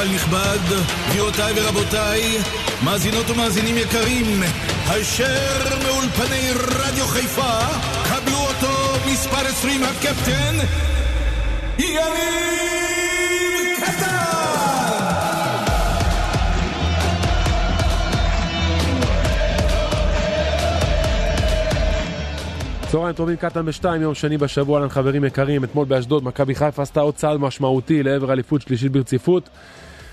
קהל נכבד, גבירותיי ורבותיי, מאזינות ומאזינים יקרים, הישר מאולפני רדיו חיפה, קבלו אותו מספר 20 הקפטן, יניב קטן! צהריים טובים, קטן בשתיים, יום שני בשבוע, אהלן חברים יקרים, אתמול באשדוד, מכבי חיפה עשתה עוד צעד משמעותי לעבר אליפות שלישית ברציפות,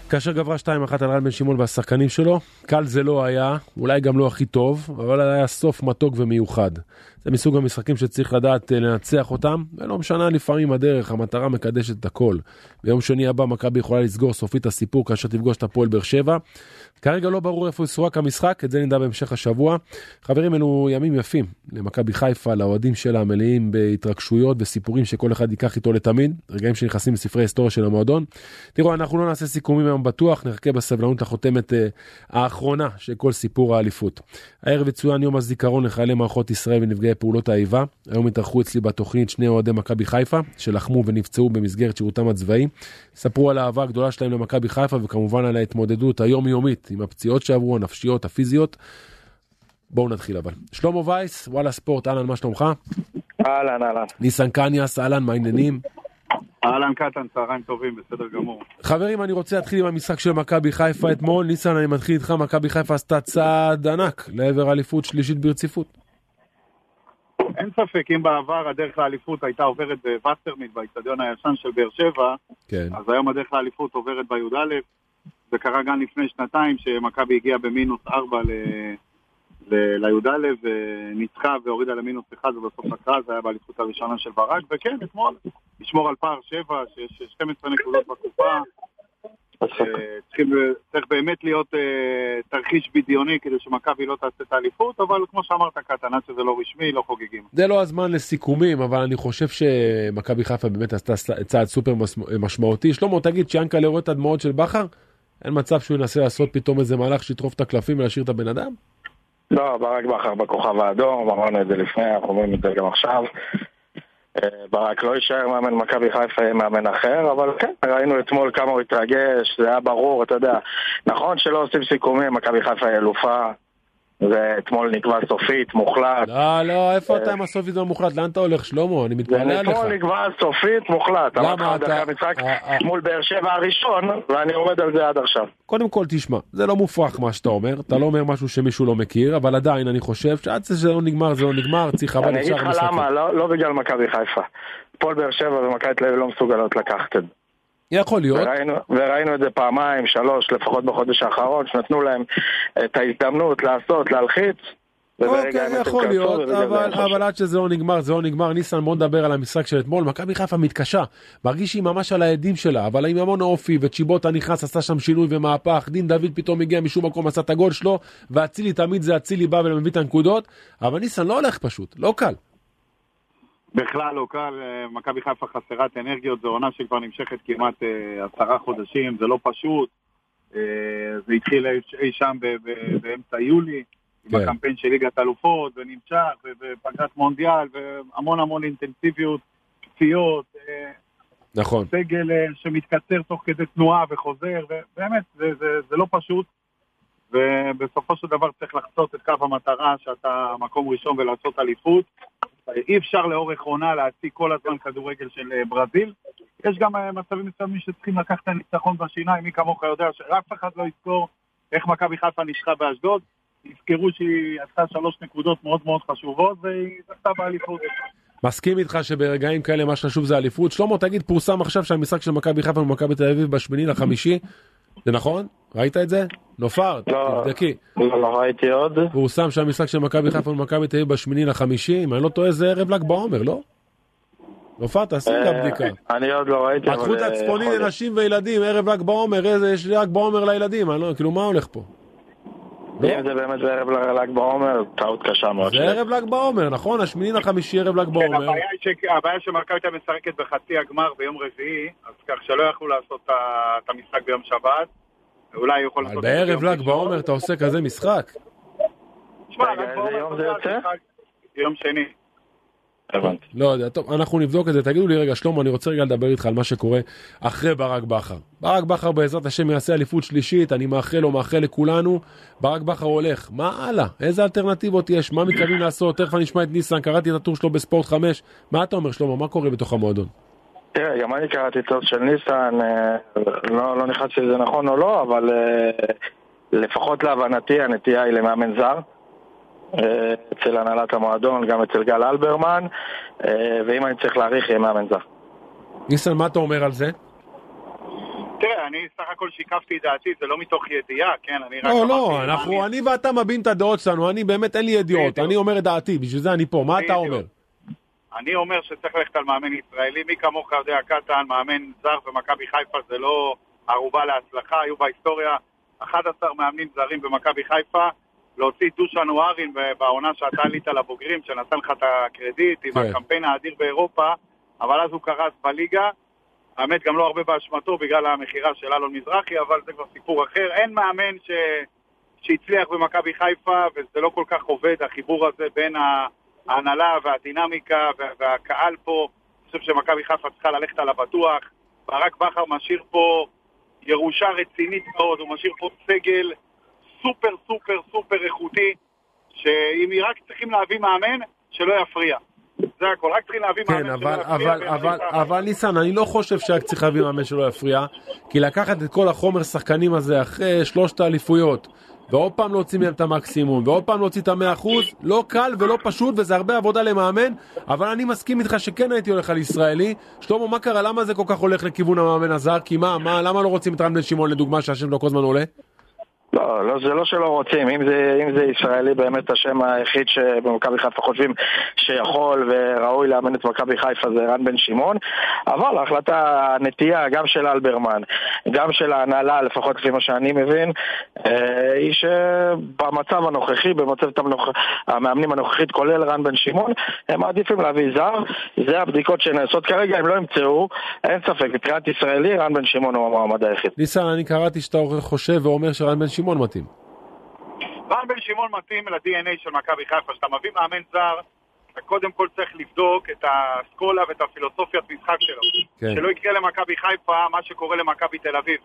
כאשר גברה 2-1 על רן בן שמעון והשחקנים שלו. קל זה לא היה, אולי גם לא הכי טוב, אבל היה סוף מתוק ומיוחד. זה מסוג המשחקים שצריך לדעת אה, לנצח אותם, ולא משנה לפעמים הדרך, המטרה מקדשת את הכל. ביום שני הבא מכבי יכולה לסגור סופית הסיפור כאשר תפגוש את הפועל באר שבע. כרגע לא ברור איפה יסורק המשחק, את זה נדע בהמשך השבוע. חברים, אלו ימים יפים למכבי חיפה, לאוהדים שלה, מלאים בהתרגשויות וסיפורים שכל אחד ייקח איתו לתמיד, רגעים שנכנסים לספרי ההיסטוריה של המועדון. תראו, אנחנו לא נעשה סיכומים היום בטוח, נחכה בסבלנות לחותמת uh, האחרונה של כל סיפור האליפות. הערב יצוין יום הזיכרון לחיילי מערכות ישראל ונפגעי פעולות האיבה. היום התארחו אצלי בתוכנית שני אוהדי מכבי חיפה, שלחמו ונפצעו במסגרת שירותם הצבאי. ספרו על האהבה הגדולה שלהם למכבי חיפה וכמובן על ההתמודדות היומיומית עם הפציעות שעברו, הנפשיות, הפיזיות. בואו נתחיל אבל. שלמה וייס, וואלה ספורט, אהלן, מה שלומך? אהלן, אהלן. ניסן קניאס, אהלן, מה העניינים? אהלן קטן, צהריים טובים, בסדר גמור. חברים, אני רוצה להתחיל עם המשחק של מכבי חיפה אתמול. ניסן, אני מתחיל איתך, מכבי חיפה עשתה צעד ענק לעבר אליפות שלישית ברציפות. אין ספק, אם בעבר הדרך לאליפות הייתה עוברת בווסטרמיט, באיצטדיון הישן של באר שבע, כן. אז היום הדרך לאליפות עוברת בי"א. זה קרה גם לפני שנתיים, שמכבי הגיעה במינוס ארבע ל- ל- לי"א, וניצחה והורידה למינוס אחד, ובסוף לקרה, זה היה באליפות הראשונה של ברק, וכן, אתמול, לשמור על פער שבע, שיש 12 נקודות בקופה. אה, צריכים, צריך באמת להיות אה, תרחיש בדיוני כדי שמכבי לא תעשה את האליפות, אבל כמו שאמרת קטן, עד שזה לא רשמי, לא חוגגים. זה לא הזמן לסיכומים, אבל אני חושב שמכבי חיפה באמת עשתה צעד סופר משמעותי. שלמה, תגיד, שיאנקל'ה רואה את הדמעות של בכר? אין מצב שהוא ינסה לעשות פתאום איזה מהלך שיטרוף את הקלפים ולהשאיר את הבן אדם? לא, ברק בכר בכוכב האדום, אמרנו את זה לפני, אנחנו אומרים את זה גם עכשיו. אה, ברק לא יישאר מאמן מכבי חיפה, יהיה מאמן אחר, אבל כן, ראינו אתמול כמה הוא התרגש, זה היה ברור, אתה יודע. נכון שלא עושים סיכומים, מכבי חיפה היא אלופה, ואתמול נקבע סופית, מוחלט. לא, לא, איפה אתה עם הסופית והמוחלט? לאן אתה הולך, שלמה? אני מתפלא עליך. אתמול נקבע סופית, מוחלט. למה אמרתי לך, אתה- המשחק אה, אה. מול באר שבע הראשון, ואני עומד על זה עד עכשיו. קודם כל תשמע, זה לא מופרך מה שאתה אומר, אתה לא אומר משהו שמישהו לא מכיר, אבל עדיין אני חושב שעד שזה לא נגמר זה לא נגמר, צריך אבל אני אגיד לך למה, לא לא בגלל מכבי חיפה. הפועל באר שבע ומכבי תל אביב לא מסוגלות לקחת את זה. יכול להיות, וראינו, וראינו את זה פעמיים, שלוש, לפחות בחודש האחרון, שנתנו להם את ההזדמנות לעשות, להלחיץ. אוקיי, יכול להיות, זה אבל, אבל עד שזה לא נגמר, זה לא נגמר. ניסן, בוא נדבר על המשחק של אתמול. מכבי חיפה מתקשה, מרגיש שהיא ממש על העדים שלה, אבל עם המון אופי, וצ'יבוטה נכנס, עשה שם שינוי ומהפך, דין דוד פתאום הגיע משום מקום, עשה את הגול שלו, ואצילי תמיד זה אצילי בא ומביא את הנקודות, אבל ניסן לא הולך פשוט, לא קל. בכלל לא קל, אה, מכבי חיפה חסרת אנרגיות, זו עונה שכבר נמשכת כמעט אה, עשרה חודשים, זה לא פשוט. אה, זה התחיל אי- שם באמצע יולי, עם כן. הקמפיין של ליגת אלופות, ונמשך, ופגרת מונדיאל, והמון המון אינטנסיביות, פציעות, נכון. סגל שמתקצר תוך כדי תנועה וחוזר, ובאמת, זה, זה, זה לא פשוט. ובסופו של דבר צריך לחצות את קו המטרה שאתה מקום ראשון ולעשות אליפות. אי אפשר לאורך עונה להציג כל הזמן כדורגל של אה, ברזיל. יש גם אה, מצבים מסוימים שצריכים לקחת את הניצחון בשיניים, מי כמוך יודע שאף אחד לא יזכור איך מכבי חיפה ניצחה באשדוד. יזכרו שהיא עשתה שלוש נקודות מאוד מאוד חשובות והיא זכתה באליפות. מסכים איתך שברגעים כאלה מה שחשוב זה אליפות. שלמה, תגיד, פורסם עכשיו שהמשחק של מכבי חיפה ומכבי תל אביב בשמיני לחמישי, זה נכון? ראית את זה? נופר, לא. תבדקי. לא, לא ראיתי עוד. פורסם שהמשחק של מכבי חיפה ומכבי תל אביב בשמיני לחמישי, אם אני לא טועה זה ערב ל"ג בעומר, לא? נופר, תעשי גם אה, בדיקה. אני עוד לא ראיתי, אבל... התחרות אה, הצפוני. לנשים וילדים, ערב ל"ג בעומר, יש ל"ג בעומר לילדים, לא, כאילו מה הולך פה? אם זה באמת זה ערב ל"ג בעומר, טעות קשה מאוד. זה ערב ל"ג בעומר, נכון? השמיני לחמישי ערב ל"ג כן, בעומר. הבעיה היא ש- הבעיה שמכבי הייתה משחקת בחצי הגמר ביום רביעי, אז כך שלא יכלו לעשות את המשחק ביום שבת. אולי יכול אבל לעשות זה בערב ל"ג. בעומר אתה עושה כזה משחק? שמע, ל"ג בעומר זה יום שני. הבנתי. לא יודע, טוב, אנחנו נבדוק את זה. תגידו לי רגע, שלמה, אני רוצה רגע לדבר איתך על מה שקורה אחרי ברק בכר. ברק בכר בעזרת השם יעשה אליפות שלישית, אני מאחל לו, מאחל לכולנו. ברק בכר הולך, מה הלאה? איזה אלטרנטיבות יש? מה מתכוונים לעשות? תכף אני אשמע את ניסן, קראתי את הטור שלו בספורט 5. מה אתה אומר, שלמה? מה קורה בתוך המועדון? תראה, גם אני קראתי את של ניסן, אה, לא, לא נכנס שזה נכון או לא, אבל אה, לפחות להבנתי הנטייה היא למאמן זר. אה, אצל הנהלת המועדון, גם אצל גל אלברמן, ואם אני צריך להעריך, יהיה מאמן זר. ניסן, מה אתה אומר על זה? תראה, אני סך הכל שיקפתי את דעתי, זה לא מתוך ידיעה, כן? אני רק... לא, לא, אנחנו, אני ואתה מבין את הדעות שלנו, אני באמת, אין לי ידיעות, אני אומר את דעתי, בשביל זה אני פה, מה אתה אומר? אני אומר שצריך ללכת על מאמן ישראלי, מי כמוך יודע, קטן, מאמן זר במכבי חיפה זה לא ערובה להצלחה, היו בהיסטוריה 11 מאמנים זרים במכבי חיפה, להוציא דושן ווארין בעונה שאתה עלית לבוגרים, שנתן לך את הקרדיט עם כן. הקמפיין האדיר באירופה, אבל אז הוא קרס בליגה. האמת, גם לא הרבה באשמתו בגלל המכירה של אלון מזרחי, אבל זה כבר סיפור אחר. אין מאמן ש... שהצליח במכבי חיפה, וזה לא כל כך עובד, החיבור הזה בין ההנהלה והדינמיקה והקהל פה. אני חושב שמכבי חיפה צריכה ללכת על הבטוח. ברק בכר משאיר פה ירושה רצינית מאוד, הוא משאיר פה סגל סופר סופר סופר איכותי, שאם רק צריכים להביא מאמן, שלא יפריע. זה הכל, רק צריכים להביא כן, מאמן שלא יפריע. אבל, אבל, אבל ניסן, אני לא חושב שרק צריך להביא מאמן שלא יפריע, כי לקחת את כל החומר שחקנים הזה אחרי שלושת האליפויות, ועוד פעם להוציא מהם את המקסימום, ועוד פעם להוציא את המאה אחוז, לא קל ולא פשוט, וזה הרבה עבודה למאמן, אבל אני מסכים איתך שכן הייתי הולך על ישראלי. שלמה, מה קרה? למה זה כל כך הולך לכיוון המאמן הזר? כי מה, מה, למה לא רוצים את רן בן שמעון לדוגמה, שהשם שלו כל הזמן עולה? לא, לא, זה לא שלא רוצים, אם זה, אם זה ישראלי באמת השם היחיד שבמכבי חיפה חושבים שיכול וראוי לאמן את מכבי חיפה זה רן בן שמעון, אבל ההחלטה, הנטייה גם של אלברמן, גם של ההנהלה, לפחות לפי מה שאני מבין, אה, היא שבמצב הנוכחי, במצב המנוח... המאמנים הנוכחית, כולל רן בן שמעון, הם מעדיפים להביא זר, זה הבדיקות שנעשות כרגע, הם לא ימצאו, אין ספק, מבחינת ישראלי, רן בן שמעון הוא המועמד היחיד. ניסן, אני קראתי שאתה חושב ואומר שרן בן שמעון מתאים. רן בן שמעון מתאים ל-DNA של מכבי חיפה. כשאתה מביא מאמן זר, אתה קודם כל צריך לבדוק את האסכולה ואת הפילוסופיית משחק שלו. כן. שלא יקרה למכבי חיפה מה שקורה למכבי תל אביב.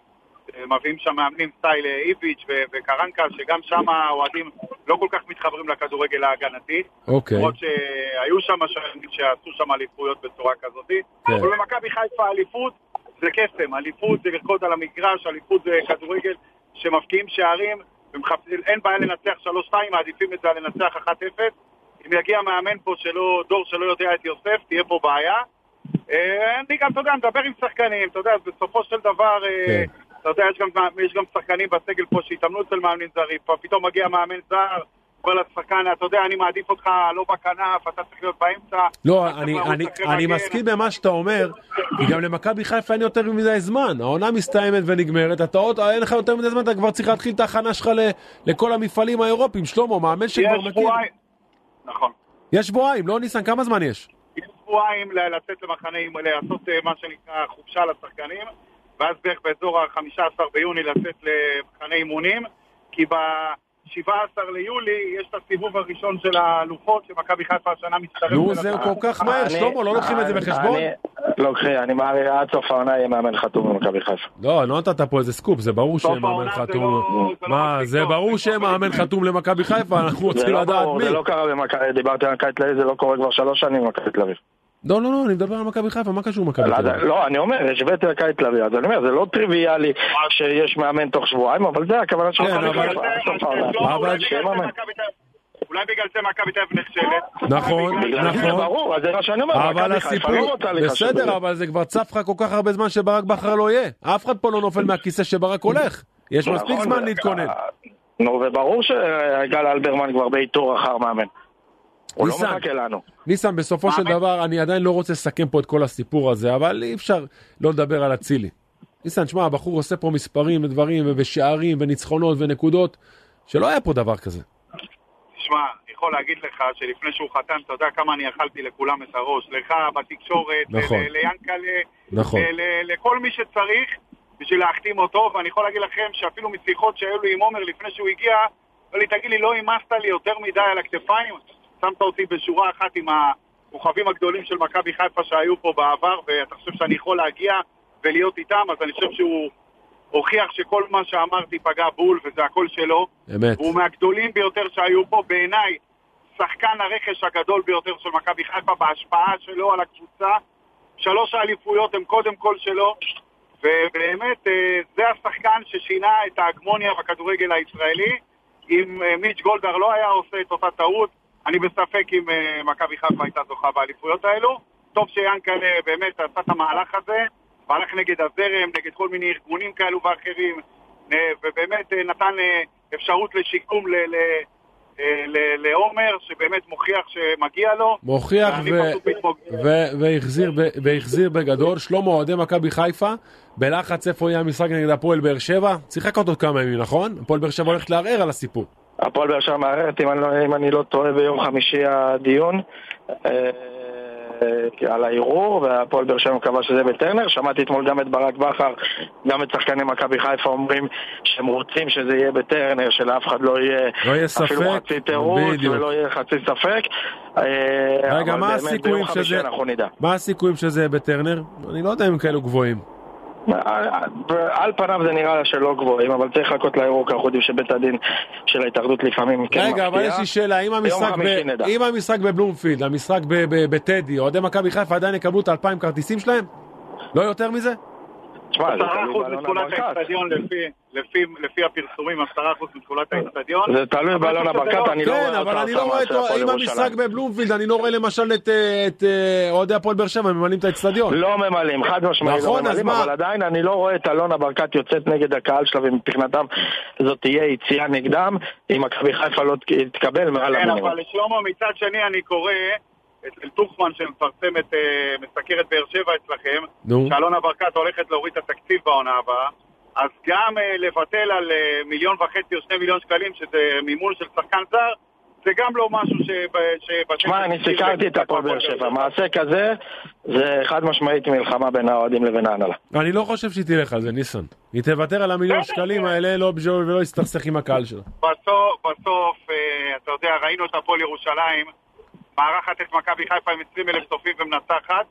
מביאים שם מאמנים סטייל איביץ' וקרנקה, שגם שם האוהדים לא כל כך מתחברים לכדורגל ההגנתי. אוקיי. למרות שהיו שם שנים שעשו שם אליפויות בצורה כזאת. כן. אבל במכבי חיפה אליפות זה קסם, אליפות זה לרקוד על המגרש, אליפות זה כדורגל שמבקיעים שערים, אין בעיה לנצח 3-2, מעדיפים את זה על לנצח 1-0. אם יגיע מאמן פה שלא, דור שלא יודע את יוסף, תהיה פה בעיה. אה, אני גם, אתה יודע, מדבר עם שחקנים, אתה יודע, בסופו של דבר, אה, כן. אתה יודע, יש גם, יש גם שחקנים בסגל פה שהתאמנו אצל מאמנים זרים, פתאום מגיע מאמן זר, אומר לשחקן, אתה יודע, אני מעדיף אותך לא בכנף, אתה צריך להיות באמצע. לא, אני, אני, אני מסכים במה שאתה אומר, כי גם למכבי חיפה אין יותר מדי זמן. העונה מסתיימת ונגמרת, אתה עוד, אין לך יותר מדי זמן, אתה כבר צריך להתחיל את ההכנה שלך לכל המפעלים האירופיים. שלמה, מאמן שכבר מכיר. נכון. יש שבועיים, לא ניסן, כמה זמן יש? יש שבועיים לצאת למחנה, לעשות אה, מה שנקרא חופשה לשחקנים, ואז בערך באזור ה-15 ביוני לצאת למחנה אימונים, כי ב... 17 ליולי יש את הסיבוב הראשון של הלוחות שמכבי חיפה השנה מצטרפת. נו, זה כל כך מהר, שלמה, לא לוקחים את זה בחשבון? לוקחים, אני מעריך עד סוף העונה יהיה מאמן חתום במכבי חיפה. לא, לא נתת פה איזה סקופ, זה ברור שיהיה מאמן חתום. לא- לא מה, זה ברור שיהיה מאמן חתום למכבי חיפה, אנחנו רוצים לא לדעת מי. זה לא קרה במכבי, דיברתי על מכבי תל אביב, זה לא קורה כבר שלוש שנים במכבי תל אביב. לא, לא, לא, אני מדבר על מכבי חיפה, מה קשור מכבי תל אביב? לא, אני אומר, השוויתי לקיץ תל אביב, אז אני אומר, זה לא טריוויאלי שיש מאמן תוך שבועיים, אבל זה הכוונה של מכבי חיפה. אולי בגלל זה מכבי תל אביב נכשלת. נכון, נכון. ברור, אז זה מה שאני אומר, אבל הסיפור, בסדר, אבל זה כבר צף לך כל כך הרבה זמן שברק בכר לא יהיה. אף אחד פה לא נופל מהכיסא שברק הולך. יש מספיק נכון, זמן להתכונן. נו, וברור שגל אלברמן כבר באיתור אחר מאמן. הוא לא מחכה לנו. ניסן, בסופו של דבר, אני עדיין לא רוצה לסכם פה את כל הסיפור הזה, אבל אי אפשר לא לדבר על אצילי. ניסן, שמע, הבחור עושה פה מספרים ודברים, ושערים, וניצחונות, ונקודות, שלא היה פה דבר כזה. שמע, אני יכול להגיד לך שלפני שהוא חתם, אתה יודע כמה אני אכלתי לכולם את הראש. לך, בתקשורת, נכון. ליאנקלה, נכון. לכל מי שצריך בשביל להחתים אותו, ואני יכול להגיד לכם שאפילו משיחות שהיו לי עם עומר לפני שהוא הגיע, אמר לי, תגיד לי, לא אימצת לי יותר מדי על הכתפיים? שמת אותי בשורה אחת עם, הכוכבים הגדולים של מכבי חיפה שהיו פה בעבר, ואתה חושב שאני יכול להגיע ולהיות איתם, אז אני חושב שהוא הוכיח שכל מה שאמרתי פגע בול וזה הכל שלו. אמת. הוא מהגדולים ביותר שהיו פה, בעיניי, שחקן הרכש הגדול ביותר של מכבי חיפה בהשפעה שלו על הקבוצה. שלוש האליפויות הן קודם כל שלו, ובאמת אה, זה השחקן ששינה את ההגמוניה בכדורגל הישראלי. אם אה, מיץ' גולדהר לא היה עושה את אותה טעות, אני בספק אם אה, מכבי חיפה הייתה זוכה באליפויות האלו. טוב שיאנקל'ה באמת עשה את המהלך הזה, והלך נגד הזרם, נגד כל מיני ארגונים כאלו ואחרים, אה, ובאמת אה, נתן אפשרות לשיקום ל- ל- לעומר, שבאמת מוכיח שמגיע לו. מוכיח והחזיר בגדול. שלמה, אוהדי מכבי חיפה, בלחץ איפה יהיה המשחק נגד הפועל באר שבע? לחכות עוד כמה ימים, נכון? הפועל באר שבע הולכת לערער על הסיפור. הפועל באר שבע מערערת, אם אני לא- אם אני לא טועה, ביום חמישי הדיון. אה, על הערעור, והפועל באר שבע מקווה שזה בטרנר. שמעתי אתמול גם את ברק בכר, גם את שחקני מכבי חיפה אומרים שהם רוצים שזה יהיה בטרנר, שלאף אחד לא יהיה לא יהיה אפילו ספק, חצי תירוץ. ולא יהיה חצי ספק. אה, רגע, מה הסיכויים שזה... מה הסיכויים שזה יהיה בטרנר? אני לא יודע אם כאלו גבוהים. על פניו זה נראה שלא גבוהים, אבל צריך לחכות לערעור, כי אנחנו יודעים שבית הדין של ההתאחדות לפעמים כן רגע, אבל יש לי שאלה, אם המשחק, ב... אם המשחק בבלומפילד, המשחק. בטדי, אוהדי מכבי חיפה עדיין יקבלו את האלפיים כרטיסים שלהם? לא יותר מזה? תשמע, זה תלוי באלונה מתכולת ברקת. האצטדיון לפי- לפי- לפי הפרסומים, עשרה אחוז מתכולת האצטדיון. זה תלוי אבל באלונה שזה ברקת, לא- אני לא כן, רואה אבל אותה אני לא רואה את... הפועל המשחק. בבלומפילד, אני לא רואה למשל את, אה, אה, אוהדי הפועל באר שבע ממלאים את האצטדיון. לא ממלאים, חד משמעית נכון, לא אז ממלאים, מה? אבל עדיין אני לא רואה את אלונה ברקת יוצאת נגד הקהל שלה, ומבחינתם זאת תהיה יציאה נגדם, אם מכבי חיפה לא ת- תקבל מעל כן, המינימום. אבל שלמה, מצד שני אני קורא אצל טוחמן שמפרסם את, אה, מסקר את באר שבע אצלכם, נו. שאלונה ברקת הולכת להוריד את התקציב בעונה הבאה, אז גם אה, לבטל על אה, מיליון וחצי או שני מיליון שקלים, שזה מימון של שחקן זר, זה גם לא משהו. שבשקל תשמע, אני סיקרתי את הפועל באר שבע, מעשה כזה זה חד משמעית מלחמה בין האוהדים לבין ההנהלה. אני לא חושב שהיא תלך על זה, ניסן. היא תוותר על המיליון שקלים. האלה לא בשביל ולא יסתכסך עם הקהל שלה. בסוף, בסוף, אתה יודע, ראינו את הפועל ירושלים, מארחת את מכבי חיפה עם 20 אלף צופים ומנצחת,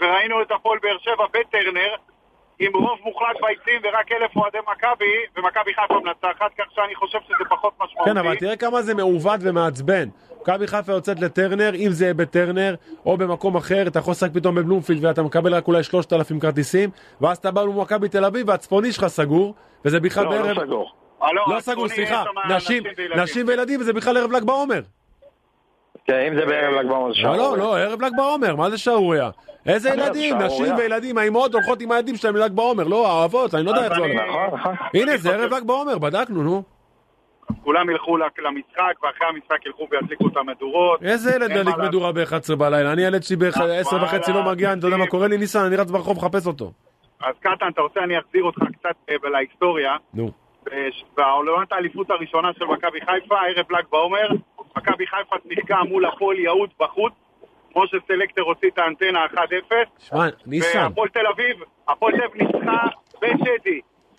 וראינו את הפועל באר שבע בטרנר, עם רוב מוחלט ביציעים ורק אלף אוהדי מכבי, ומכבי חיפה מנצחת, כך שאני חושב שזה פחות משמעותי. כן, אבל תראה כמה זה מעוות ומעצבן. מכבי חיפה יוצאת לטרנר, אם זה יהיה בטרנר, או במקום אחר, אתה יכול לשחק פתאום בבלומפילד ואתה מקבל רק אולי 3,000 כרטיסים, ואז אתה בא למכבי תל אביב והצפוני שלך סגור, וזה בכלל לא, בערב... לא סגור. אה, לא הצפוני סגור, יש סליחה, שם נשים, וילדים. נשים וילדים, וזה בכלל ערב ל"ג בעומר. כן, אם זה בערב ל"ג בעומר זה לא, לא, שערורייה. לא, ערב ל"ג בעומר, מה זה שערורייה? איזה ילדים, שערורייה. נשים וילדים, האימהות הולכות עם הילדים שלהם לל"ג בעומר, לא, האבות, אני לא יודע איך זה הולך. נכון, נכון. הנה, זה ערב ל"ג בעומר, בדקנו, נו. כולם ילכו למשחק, ואחרי המשחק ילכו וידליקו את המדורות. איזה ילד אין דליק מה מדורה ב-11 בלילה? אני ילד שלי ב-10 וחצי לא מגיע, אתה יודע מה קורה לי, ניסן? אני רץ ברחוב לחפש אותו. אז קטן, אתה רוצה אני אחזיר אותך קצת אה, להיסטוריה. נו. בעונת האליפות הראשונה של מכבי חיפה, ערב ל"ג בעומר, מכבי חיפה שיחקה מול הפועל יהוד בחוץ, כמו שסלקטר הוציא את האנטנה 1-0, שמע, ניסן, והפועל תל אביב, הפועל תל אביב ניצחה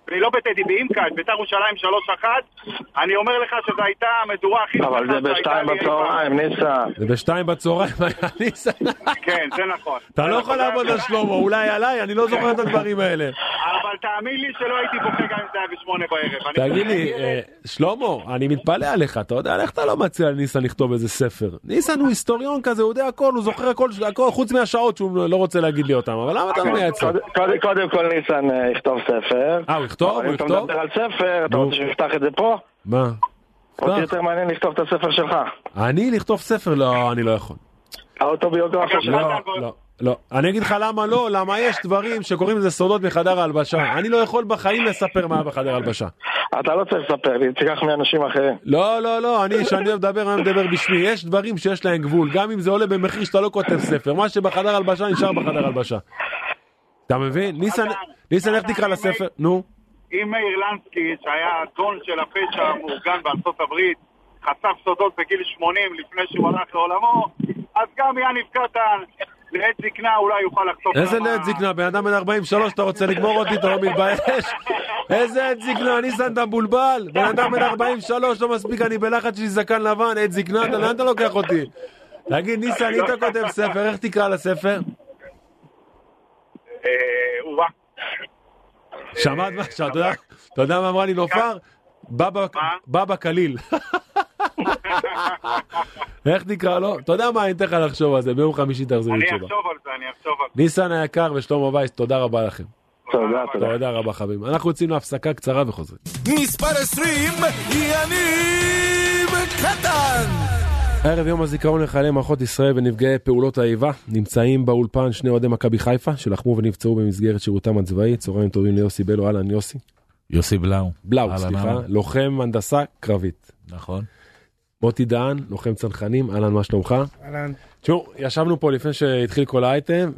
בטדי, לא בטדי, באימקה, את בית"ר ירושלים 3-1, אני אומר לך שזו הייתה המדורה הכי אבל זה בשתיים. בצהריים, ניסן. זה בשתיים בצהריים, ניסן. כן, זה נכון. אתה לא יכול לעבוד על שלמה, אולי עליי, אני לא זוכר את הדברים האלה. אבל תאמין לי שלא הייתי בוכה גם אם זה היה בשמונה בערב. אני- תגיד לי, אה, שלמה, אני מתפלא עליך, אתה יודע, איך אתה לא מציע לניסן לכתוב איזה ספר? ניסן הוא היסטוריון כזה, הוא יודע הכל, הוא זוכר הכל, חוץ מהשעות שהוא לא רוצה להגיד לי אותם, אבל למה אתה לא מייצר? קודם- כל ניסן אה, יכתוב ספר. הוא יכתוב? הוא אם אתה יכתוב? מדבר על ספר, אתה. רוצה שנפתח את זה פה? מה? אותי. יותר מעניין לכתוב את הספר שלך. אני לכתוב ספר? לא, אני לא יכול. האוטוביוגרפיה שלך. לא, לא, לא. אני אגיד לך למה לא, למה יש דברים שקוראים לזה סודות מחדר ההלבשה. אני לא יכול בחיים לספר מה בחדר ההלבשה. אתה לא צריך לספר לי, תיקח מאנשים אחרים. לא, לא, לא, אני, כשאני אוהב לדבר, אני מדבר בשמי. יש דברים שיש להם גבול, גם אם זה עולה במחיר שאתה לא כותב ספר. מה שבחדר הלבשה נשאר בחדר הלבשה. אתה מבין? ניסן, ניסן, איך תקרא לספר? נו. אם מאיר לנסקי, שהיה הדון של הפשע המאורגן בארצות הברית, חשף סודות בגיל 80 לפני שהוא הלך לעולמו, אז גם יניב קטן, לעת זקנה אולי יוכל לחשוף איזה לעת זקנה? בן אדם בן 43, אתה רוצה לגמור אותי, אתה לא מתבייש? איזה עת זקנה? ניסן, אתה מבולבל? בן אדם בן 43, לא מספיק, אני בלחץ שלי זקן לבן, עת זקנה, אתה- לאן אתה לוקח אותי? תגיד, ניסן, אם אתה כותב ספר, איך תקרא לספר? אה, או-אה. שמעת מה? אתה יודע- מה אמרה לי נופר? בבא- קליל. איך תקרא לו? אתה יודע מה, אני אתן לך לחשוב על זה, ביום חמישי תחזיר לי אני תשובה. אחשוב על זה, אני אחשוב על זה. ניסן היקר ושלמה וייס, תודה רבה לכם. תודה, תודה. תודה רבה חברים. אנחנו יוצאים להפסקה קצרה וחוזרים. מספר 20, יניב קטן! ערב יום הזיכרון לחיילי מערכות ישראל ונפגעי פעולות האיבה נמצאים באולפן שני אוהדי מכבי חיפה שלחמו ונפצעו במסגרת שירותם הצבאי צהריים טובים ליוסי בלו אהלן יוסי יוסי בלאו. בלאו סליחה אהלן. לוחם הנדסה קרבית נכון. מוטי דהן לוחם צנחנים אהלן מה שלומך אהלן. תשמעו ישבנו פה לפני שהתחיל כל האייטם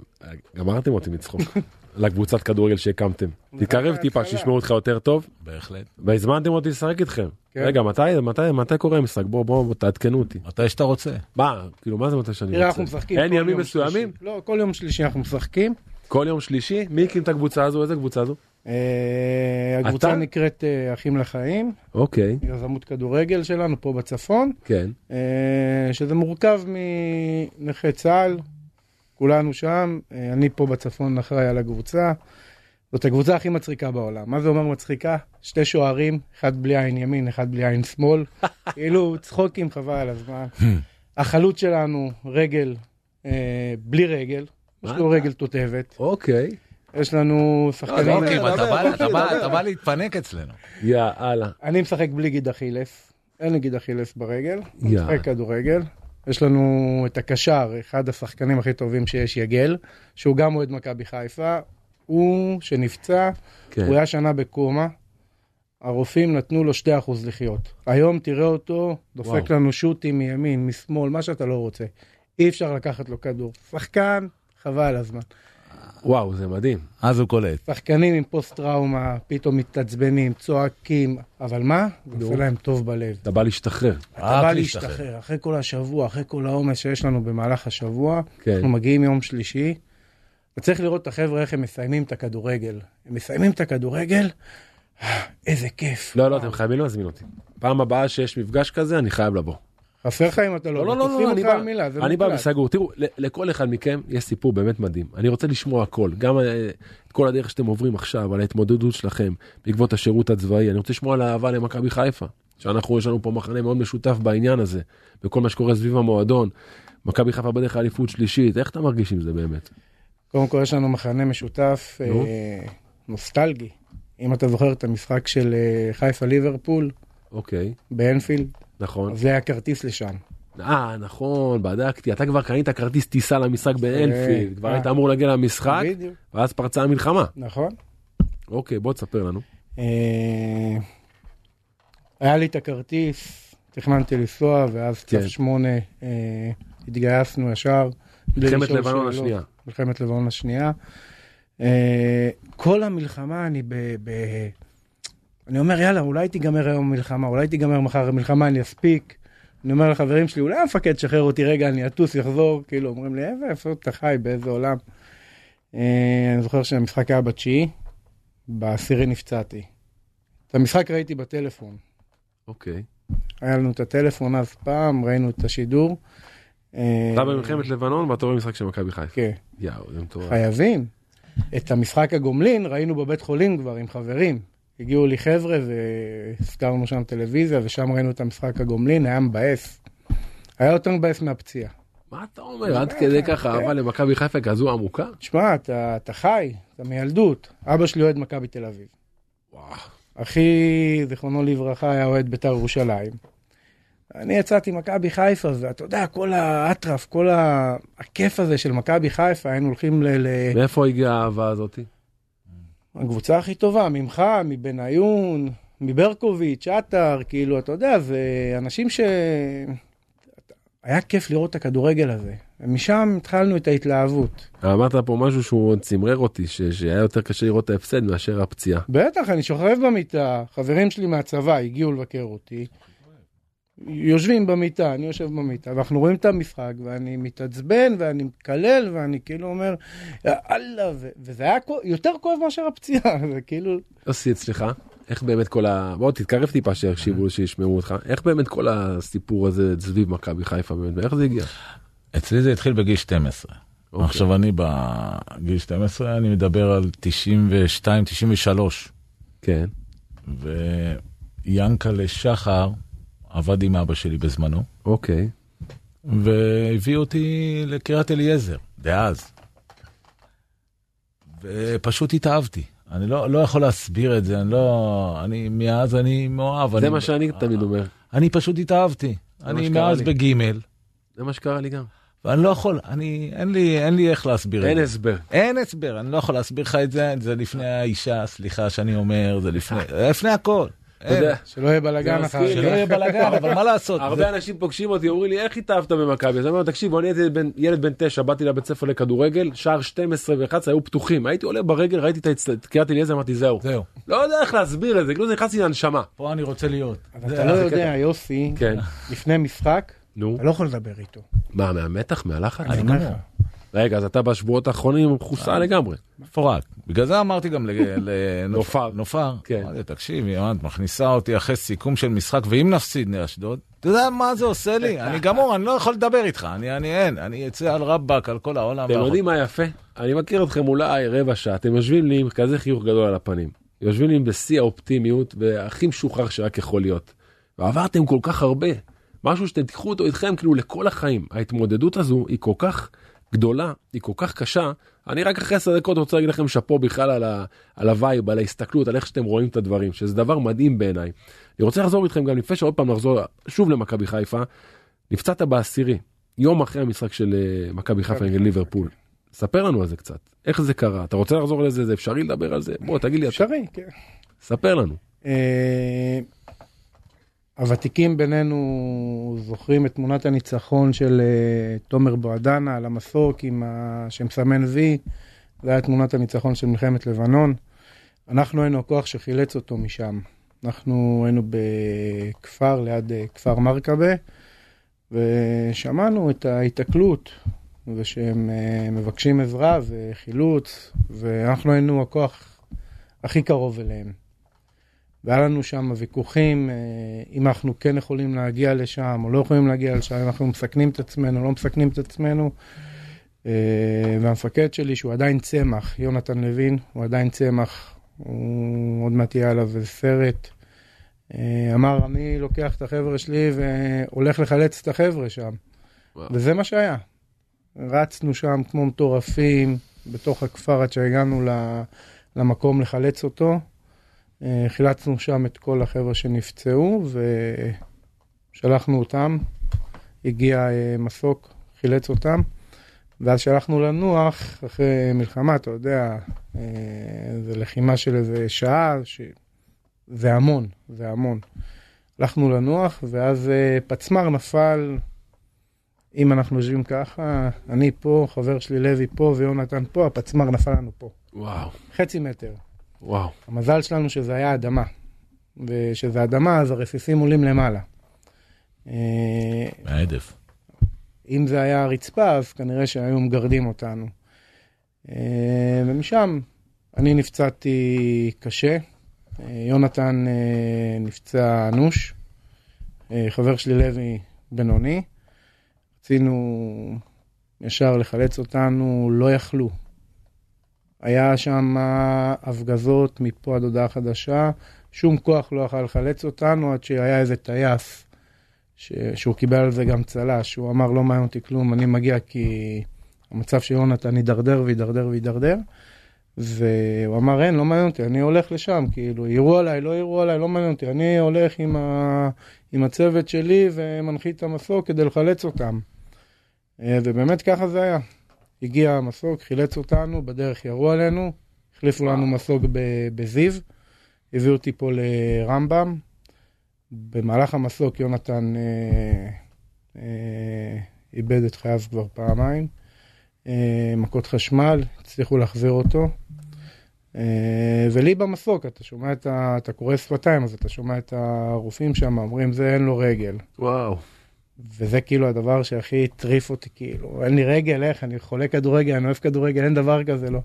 גמרתם אותי מצחוק לקבוצת כדורגל שהקמתם תתקרב טיפה. שישמעו אותך יותר טוב בהחלט. והזמנתם אותי לשחק איתכם כן. רגע מתי מתי מתי קורה המשחק בוא בוא בוא, תעדכנו אותי מתי שאתה רוצה. מה כאילו מה זה מתי שאני תראה, רוצה אנחנו משחקים אין ימים מסוימים. לא, כל יום שלישי אנחנו משחקים. כל יום שלישי מי הקים את הקבוצה הזו איזה קבוצה זו אה, הקבוצה אתה? נקראת אה, אחים לחיים, אוקיי יזמות כדורגל שלנו פה בצפון, כן אה, שזה מורכב מנכי צה"ל, כולנו שם, אה, אני פה בצפון אחראי על הקבוצה. זאת הקבוצה הכי מצחיקה בעולם. מה זה אומר מצחיקה? שתי שוערים, אחד בלי עין ימין, אחד בלי עין שמאל. כאילו צחוקים חבל על הזמן. החלוץ שלנו, רגל, אה, בלי רגל. יש לו? רגל תותבת. אוקיי יש לנו שחקנים... אתה בא- להתפנק אצלנו. יאללה אני משחק בלי גיד אכילס. אין לי גיד אכילס ברגל. אני. משחק כדורגל. יש לנו את הקשר, אחד השחקנים הכי טובים שיש, יגל, שהוא גם אוהד מכבי חיפה. הוא שנפצע, כן הוא היה שנה בקומה. הרופאים נתנו לו 2% לחיות. היום תראה אותו, דופק וואו. לנו שוטים מימין, משמאל, מה שאתה לא רוצה. אי אפשר לקחת לו כדור. שחקן, חבל הזמן. וואו זה מדהים אז הוא קולט. שחקנים עם פוסט טראומה, פתאום מתעצבנים, צועקים, אבל מה? זה עושה להם טוב בלב. אתה בא להשתחרר אתה בא להשתחרר, אחרי כל השבוע, אחרי כל העומס שיש לנו במהלך השבוע, כן אנחנו מגיעים יום שלישי, וצריך לראות את החבר'ה איך הם מסיימים את הכדורגל. הם מסיימים את הכדורגל, איזה כיף. לא לא אתם חייבים להזמין אותי פעם הבאה שיש מפגש כזה אני חייב לבוא חסר לך אם אתה לא, לא לא לא לא אני בא מילה, אני בא. וסגור תראו לכל אחד מכם יש סיפור באמת מדהים אני רוצה לשמוע הכל גם אה, את כל הדרך שאתם עוברים עכשיו על ההתמודדות שלכם בעקבות השירות הצבאי אני רוצה לשמוע על האהבה למכבי חיפה שאנחנו יש לנו פה מחנה מאוד משותף בעניין הזה בכל מה שקורה סביב המועדון. מכבי חיפה בדרך לאליפות שלישית איך אתה מרגיש עם זה באמת קודם כל יש לנו מחנה משותף. אה, נוסטלגי. אם אתה זוכר את המשחק של אה, חיפה ליברפול אוקיי באנפילד, נכון זה היה כרטיס לשם. אה נכון בדקתי אתה כבר קנית כרטיס טיסה למשחק באנפילד כבר אה. היית אמור להגיע למשחק ואז פרצה המלחמה נכון. אוקיי בוא תספר לנו אה, היה לי את הכרטיס, תכננתי לנסוע, ואז כן. צו שמונה אה, התגייסנו ישר. מלחמת לבנון. השנייה מלחמת לבנון השנייה. אה, כל המלחמה אני. ב... אני אומר, יאללה, אולי תיגמר היום המלחמה, אולי תיגמר מחר המלחמה, אני אספיק. אני אומר לחברים שלי, אולי המפקד שחרר אותי רגע, אני אטוס, יחזור. כאילו, אומרים לי, איזה, איפה אתה חי, באיזה עולם. אה, אני זוכר שהמשחק היה בתשיעי, בעשירי נפצעתי. את המשחק ראיתי בטלפון. אוקיי היה לנו את הטלפון אז פעם, ראינו את השידור. אה, אתה במלחמת לבנון ואתה רואה משחק של מכבי חיפה. כן. יאו, זה מטורף. חייבים. את המשחק הגומלין ראינו בבית חולים כבר עם חברים. הגיעו לי חבר'ה והזכרנו שם טלוויזיה ושם ראינו את המשחק הגומלין, היה מבאס. היה יותר מבאס מהפציעה. מה אתה אומר? עד כדי ככה אהבה למכבי חיפה כזו עמוקה? תשמע, אתה, אתה חי, אתה מילדות. אבא שלי אוהד מכבי תל אביב. וואו. אחי, זיכרונו לברכה, היה אוהד בית"ר ירושלים. אני יצאתי מכבי חיפה, ואתה יודע, כל האטרף, כל הכיף הזה של מכבי חיפה, היינו הולכים. ל- מאיפה הגיעה האהבה הזאתי? הקבוצה הכי טובה, ממך, מבניון, מברקוביץ', עטר, כאילו, אתה יודע, זה אנשים ש... היה כיף לראות את הכדורגל הזה. ומשם התחלנו את ההתלהבות. אמרת פה משהו שהוא צמרר אותי, ש- שהיה יותר קשה לראות את ההפסד מאשר הפציעה. בטח, אני שוכב במיטה, חברים שלי מהצבא הגיעו לבקר אותי. יושבים במיטה, אני יושב במיטה, ואנחנו רואים את המשחק, ואני מתעצבן, ואני מקלל, ואני כאילו אומר, יאללה, ו- וזה היה כו- יותר כואב מאשר הפציעה, זה כאילו, יוסי אצלך, איך באמת כל ה... בוא תתקרב טיפה שיקשיבו, שישמעו אותך. איך באמת כל הסיפור הזה סביב מכבי חיפה באמת, ואיך זה הגיע? אצלי זה התחיל בגיל 12. אוקיי. עכשיו אני בגיל 12, אני מדבר על 92, 93. כן. ויאנקלה שחר עבד עם אבא שלי בזמנו, אוקיי. והביא אותי לקריית אליעזר, דאז. ופשוט התאהבתי. אני לא, לא יכול להסביר את זה, אני לא... אני, מאז אני מאוהב. זה אני, מה שאני תמיד אומר. אני פשוט התאהבתי. אני מאז. בגימל, זה מה שקרה לי גם. ואני לא יכול, אני, אין לי, אין לי איך להסביר אין את זה. הסבר. אין הסבר, אני לא יכול להסביר לך את זה, זה לפני האישה, סליחה שאני אומר, זה לפני, לפני הכל. שלא יהיה בלאגן זה אחר. שלא יהיה בלאגן, אבל מה לעשות? הרבה זה- אנשים פוגשים אותי, אומרים לי, איך התאהבת במכבי? אז אני אומר, תקשיב, אני הייתי ילד בן תשע, באתי לבית ספר לכדורגל, שער 12 ו-11 היו פתוחים. הייתי עולה ברגל, ראיתי את קריית אליעזר, אמרתי, זהו. זהו, לא יודע איך להסביר את זה, כאילו נכנסתי לנשמה. פה אני רוצה להיות. אבל זה- אתה לא זה יודע, יוסי, כן. לפני משחק, נו. אתה לא יכול לדבר איתו. מה, מהמתח? מהלחץ? אני אומר לך. רגע, אז אתה בשבועות האחרונים מחוסה לגמרי. מפורק. בגלל זה אמרתי גם נופר. לנופר, כן. אמרתי, תקשיב, יואן, את מכניסה אותי אחרי סיכום של משחק, ואם נפסיד לאשדוד, אתה יודע מה זה עושה לי? אני גמור, אני לא יכול לדבר איתך, אני אין, אני אצא על רבאק, על כל העולם. אתם. יודעים מה יפה? אני מכיר אתכם אולי רבע שעה, אתם יושבים לי עם כזה חיוך גדול על הפנים. יושבים לי בשיא האופטימיות והכי משוחרר שרק יכול להיות. ועברתם כל כך הרבה. משהו שאתם תיקחו אותו איתכם כאילו לכל החיים. ההתמודדות הזו היא כל כך גדולה, היא כל כך קשה. אני רק אחרי עשר דקות רוצה להגיד לכם שאפו בכלל על, ה, על ה vibe, על ההסתכלות, על איך שאתם רואים את הדברים, שזה דבר מדהים בעיניי. אני רוצה לחזור איתכם גם לפני שעוד פעם נחזור שוב למכבי חיפה. נפצעת בעשירי, יום אחרי המשחק של אה, מכבי חיפה נגד ליברפול. ספר לנו על זה קצת, איך זה קרה, אתה רוצה לחזור לזה, זה אפשרי לדבר על זה? בוא תגיד לי, אפשרי, כן. ספר לנו. הוותיקים בינינו זוכרים את תמונת הניצחון של אה, תומר בועדנה על המסוק עם ה... שמסמן וי. זה היה תמונת הניצחון של מלחמת לבנון. אנחנו היינו הכוח שחילץ אותו משם. אנחנו היינו בכפר ליד אה, כפר מרקבה, ושמענו את ההיתקלות, ושהם אה, מבקשים עזרה וחילוץ, ואנחנו היינו הכוח הכי קרוב אליהם. והיה לנו שם ויכוחים, אה, אם אנחנו כן יכולים להגיע לשם או לא יכולים להגיע לשם, אם אנחנו מסכנים את עצמנו, לא מסכנים את עצמנו. אה, והמפקד שלי, שהוא עדיין צמח, יונתן לוין, הוא עדיין צמח, הוא עוד מעט יהיה עליו סרט. אה, אמר, אני לוקח את החבר'ה שלי והולך לחלץ את החבר'ה שם. וואו. וזה מה שהיה. רצנו שם כמו מטורפים בתוך הכפר עד שהגענו למקום לחלץ אותו. אה, חילצנו שם את כל החבר'ה שנפצעו ושלחנו אותם. הגיע אה, מסוק, חילץ אותם. ואז שלחנו לנוח אחרי מלחמה, אתה יודע, אה, זה לחימה של איזה שעה, ש... זה המון, זה המון. הלכנו לנוח, ואז פצמ"ר נפל, אם אנחנו יושבים ככה, אני פה, חבר שלי לוי פה ויונתן פה, הפצמ"ר נפל לנו פה. וואו, חצי מטר. וואו. המזל שלנו שזה היה אדמה. וכשזה אדמה, אז הרסיסים עולים למעלה. אה, מהעדף. אם זה היה רצפה, אז כנראה שהיו מגרדים אותנו. אה, ומשם אני נפצעתי קשה, אה, יונתן נפצע אנוש, חבר שלי לוי בינוני. רצינו ישר לחלץ אותנו, לא יכלו. היה שם הפגזות מפה עד הודעה חדשה, שום כוח לא יכל לחלץ אותנו עד שהיה איזה טייס ש... שהוא קיבל על זה גם צל"ש, שהוא אמר לא מעניין אותי כלום, אני מגיע כי המצב של יונתן הידרדר והידרדר והידרדר. והוא אמר אין, לא מעניין אותי, אני הולך לשם, כאילו, יירו עליי, לא יירו עליי, לא מעניין אותי, אני הולך עם, ה... עם הצוות שלי ומנחית את המסוק כדי לחלץ אותם. אה, ובאמת ככה זה היה. הגיע המסוק, חילץ אותנו, בדרך ירו עלינו, החליפו לנו מסוק בזיו, הביאו אותי פה לרמב"ם. במהלך המסוק יונתן אה, אה, איבד את חייו כבר פעמיים. אה, מכות חשמל, הצליחו להחזיר אותו. אה, ולי במסוק, אתה שומע את ה... אתה קורא שפתיים, אז אתה שומע את הרופאים שם, אומרים זה אין לו רגל. וואו. וזה כאילו הדבר שהכי הטריף אותי, כאילו, אין לי רגל, איך, אני חולה כדורגל, אני אוהב כדורגל, אין דבר כזה, לא.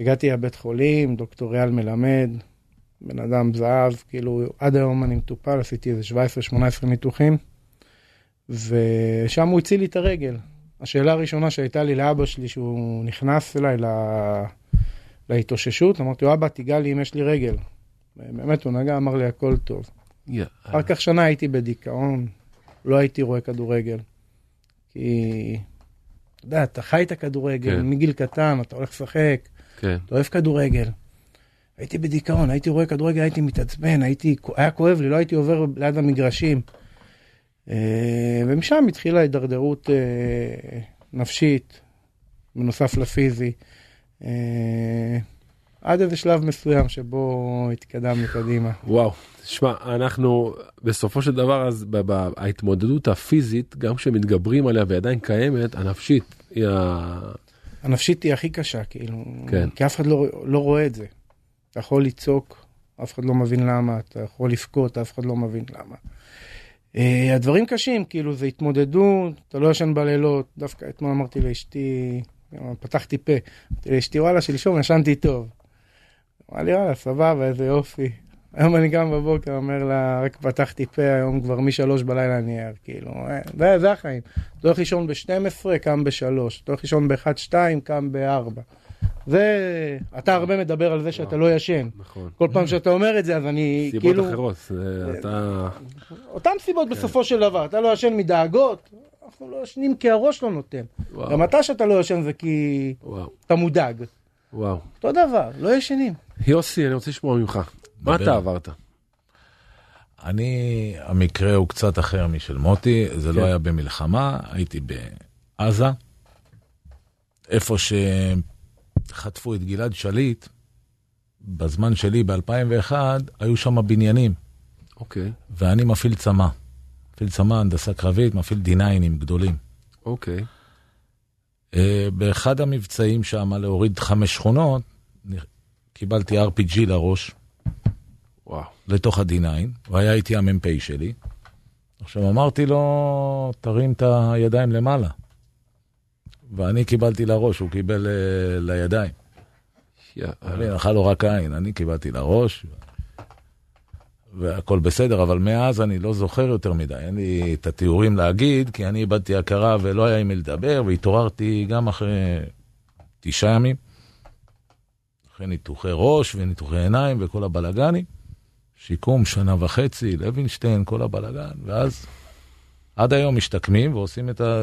הגעתי לבית חולים, דוקטור ריאל מלמד, בן אדם זהב, כאילו, עד היום אני מטופל, עשיתי איזה 17-18 ניתוחים, ושם הוא הציל לי את הרגל. השאלה הראשונה שהייתה לי לאבא שלי, שהוא נכנס אליי לה... להתאוששות, אמרתי לו, אבא, תיגע לי אם יש לי רגל. באמת, הוא נגע, אמר לי, הכל טוב. יא, אחר כך שנה הייתי בדיכאון, לא הייתי רואה כדורגל. כי, אתה יודע, אתה חי את הכדורגל כן. מגיל קטן, אתה הולך לשחק, כן. אתה אוהב כדורגל. הייתי בדיכאון, הייתי רואה כדורגל, הייתי מתעצבן, הייתי, היה כואב לי, לא הייתי עובר ליד המגרשים. אה, ומשם התחילה הידרדרות אה, נפשית, בנוסף לפיזי. אה, עד איזה שלב מסוים שבו התקדמנו קדימה. וואו, תשמע, אנחנו בסופו של דבר, אז ב- ב- ההתמודדות הפיזית, גם כשמתגברים עליה והיא עדיין קיימת, הנפשית היא ה... הנפשית היא הכי קשה, כאילו, כן. כי אף אחד לא, לא רואה את זה. אתה יכול לצעוק, אף אחד לא מבין למה, אתה יכול לבכות, אף אחד לא מבין למה. Uh, הדברים קשים, כאילו, זה התמודדות, אתה לא ישן בלילות, דווקא אתמול אמרתי לאשתי, פתחתי פה, אמרתי לאשתי, וואלה, שלשום ישנתי טוב. אמרה לי, וואלה, סבבה, איזה יופי. היום אני קם בבוקר, אומר לה, רק פתחתי פה, היום כבר משלוש בלילה אני ער, כאילו, אה, זה, זה החיים. אתה הולך לישון ב-12, קם ב-3, אתה הולך לישון ב-1-2, קם ב-4. זה, אתה הרבה מדבר על זה שאתה לא ישן. נכון. כל פעם שאתה אומר את זה, אז אני, סיבות כאילו, אחרות, זה- אתה... אותן סיבות בסופו של דבר, אתה לא ישן מדאגות, אנחנו לא ישנים כי הראש לא נותן. וואו. גם אתה שאתה לא ישן זה כי וואו, אתה מודאג. וואו. אותו דבר, לא ישנים. יוסי, אני רוצה לשמוע ממך. מה. אתה עברת? אני, המקרה הוא קצת אחר משל מוטי, זה כן. לא היה במלחמה, הייתי בעזה, איפה שחטפו את גלעד שליט, בזמן שלי ב-2001, היו שם בניינים, אוקיי, ואני מפעיל צמא. מפעיל צמא, הנדסה קרבית, מפעיל דיניינים גדולים. אוקיי. אה, באחד המבצעים שם להוריד חמש שכונות, קיבלתי RPG לראש, וואו. לתוך ה-D9, הוא היה איתי המ"פ שלי. עכשיו אמרתי לו, תרים את הידיים למעלה. ואני קיבלתי לראש, הוא קיבל uh, לידיים. יא, אני נפל לו רק עין, אני קיבלתי לראש, והכל בסדר, אבל מאז אני לא זוכר יותר מדי, אין לי את התיאורים להגיד, כי אני איבדתי הכרה ולא היה עם מי לדבר, והתעוררתי גם אחרי תשעה ימים, אחרי ניתוחי ראש וניתוחי עיניים וכל הבלגנים, שיקום שנה וחצי, לוינשטיין, כל הבלגן, ואז עד היום משתקמים ועושים את, ה...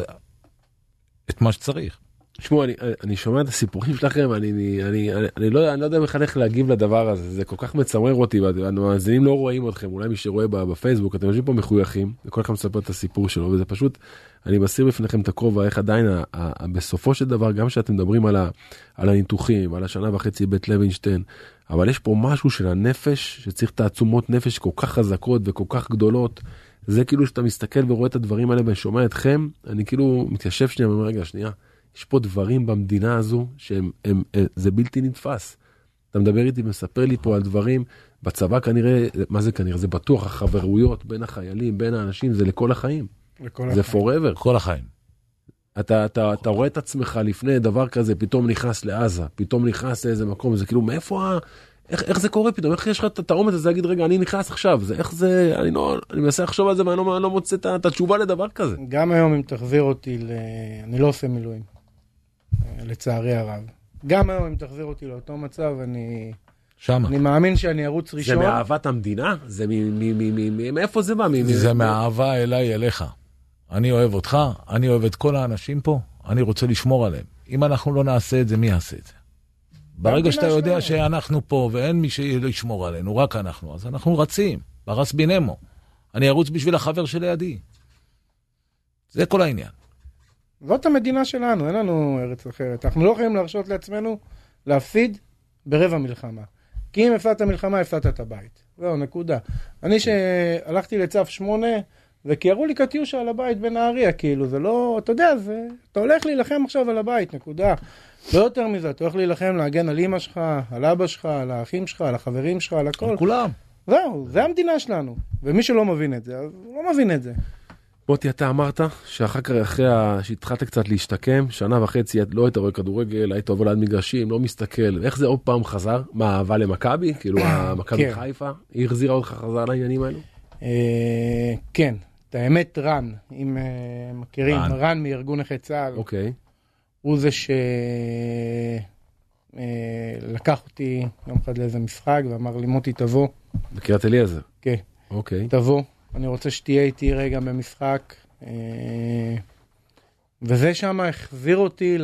את מה שצריך. תשמעו, אני, אני שומע את הסיפורים שלכם, אני, אני, אני, אני, לא, אני לא יודע בכלל איך להגיב לדבר הזה, זה כל כך מצמרר אותי, המאזינים לא רואים אתכם, אולי מי שרואה בפייסבוק, אתם יושבים פה מחויכים, וכל אחד מספר את הסיפור שלו, וזה פשוט, אני מסיר בפניכם את הכובע, איך עדיין, ה, ה, ה, בסופו של דבר, גם כשאתם מדברים על, ה, על הניתוחים, על השנה וחצי בית לוינשטיין, אבל יש פה משהו של הנפש, שצריך תעצומות נפש כל כך חזקות וכל כך גדולות, זה כאילו שאתה מסתכל ורואה את הדברים האלה ושומע אתכם, אני כאילו מתיישב שנייה ואומר, רגע, שנייה. יש פה דברים במדינה הזו שהם, הם, הם, זה בלתי נתפס. אתה מדבר איתי ומספר לי פה על דברים, בצבא כנראה, מה זה כנראה? זה בטוח, החברויות בין החיילים, בין האנשים, זה לכל החיים. לכל זה החיים. forever. כל החיים. אתה, אתה, אתה רואה את עצמך לפני דבר כזה, פתאום נכנס לעזה, פתאום נכנס לאיזה מקום, זה כאילו, מאיפה ה... איך, איך זה קורה פתאום? איך יש לך את האומץ הזה להגיד, רגע, אני נכנס עכשיו, זה איך זה, אני לא, אני מנסה לחשוב על זה ואני לא, לא מוצא את התשובה לדבר כזה. גם היום אם תחזיר אותי ל... אני לא עושה מילואים, אה, לצערי הרב. גם היום אם תחזיר אותי לאותו מצב, אני, שמה. אני מאמין שאני ארוץ זה ראשון. מאהבת המדינה? זה מ... מ... מ... מ... מ... מאיפה זה בא? זה מהאהבה אליי אליך. אני אוהב אותך, אני אוהב את כל האנשים פה, אני רוצה לשמור עליהם. אם אנחנו לא נעשה את זה, מי יעשה את זה? ברגע שאתה יודע. שאנחנו פה ואין מי שישמור עלינו, רק אנחנו, אז אנחנו רצים, ברס בינמו. אני ארוץ בשביל החבר שלידי. זה כל העניין. זאת המדינה שלנו, אין לנו ארץ אחרת. אנחנו לא יכולים להרשות לעצמנו להפסיד ברבע מלחמה. כי אם הפסדת מלחמה, הפסדת את הבית. זהו, נקודה. אני שהלכתי לצו 8, וכי ירו לי קטיושה על הבית בנהריה, כאילו, זה לא, אתה יודע, זה, אתה הולך להילחם עכשיו על הבית, נקודה. לא יותר מזה, אתה הולך להילחם, להגן על אמא שלך, על אבא שלך, על האחים שלך, על החברים שלך, על הכל. כולם. זהו, זה המדינה שלנו. ומי שלא מבין את זה, אז הוא לא מבין את זה. מוטי, אתה אמרת שאחר כך, אחרי שהתחלת קצת להשתקם, שנה וחצי לא היית רואה כדורגל, היית עובר ליד מגרשים, לא מסתכל, איך זה עוד פעם חזר? מה, אהבה למכבי? כאילו, מכבי כן. חיפה? היא החזירה אותך חזרה לעניינים האלו? אה, כן, את האמת רן, אם אה, מכירים, רן. מארגון נכי צה"ל, אוקיי. הוא זה שלקח אותי יום אחד לאיזה משחק ואמר לי, מוטי תבוא, בקריית אליעזר. כן, אוקיי. תבוא, אני רוצה שתהיה איתי רגע במשחק. אה, וזה שם החזיר אותי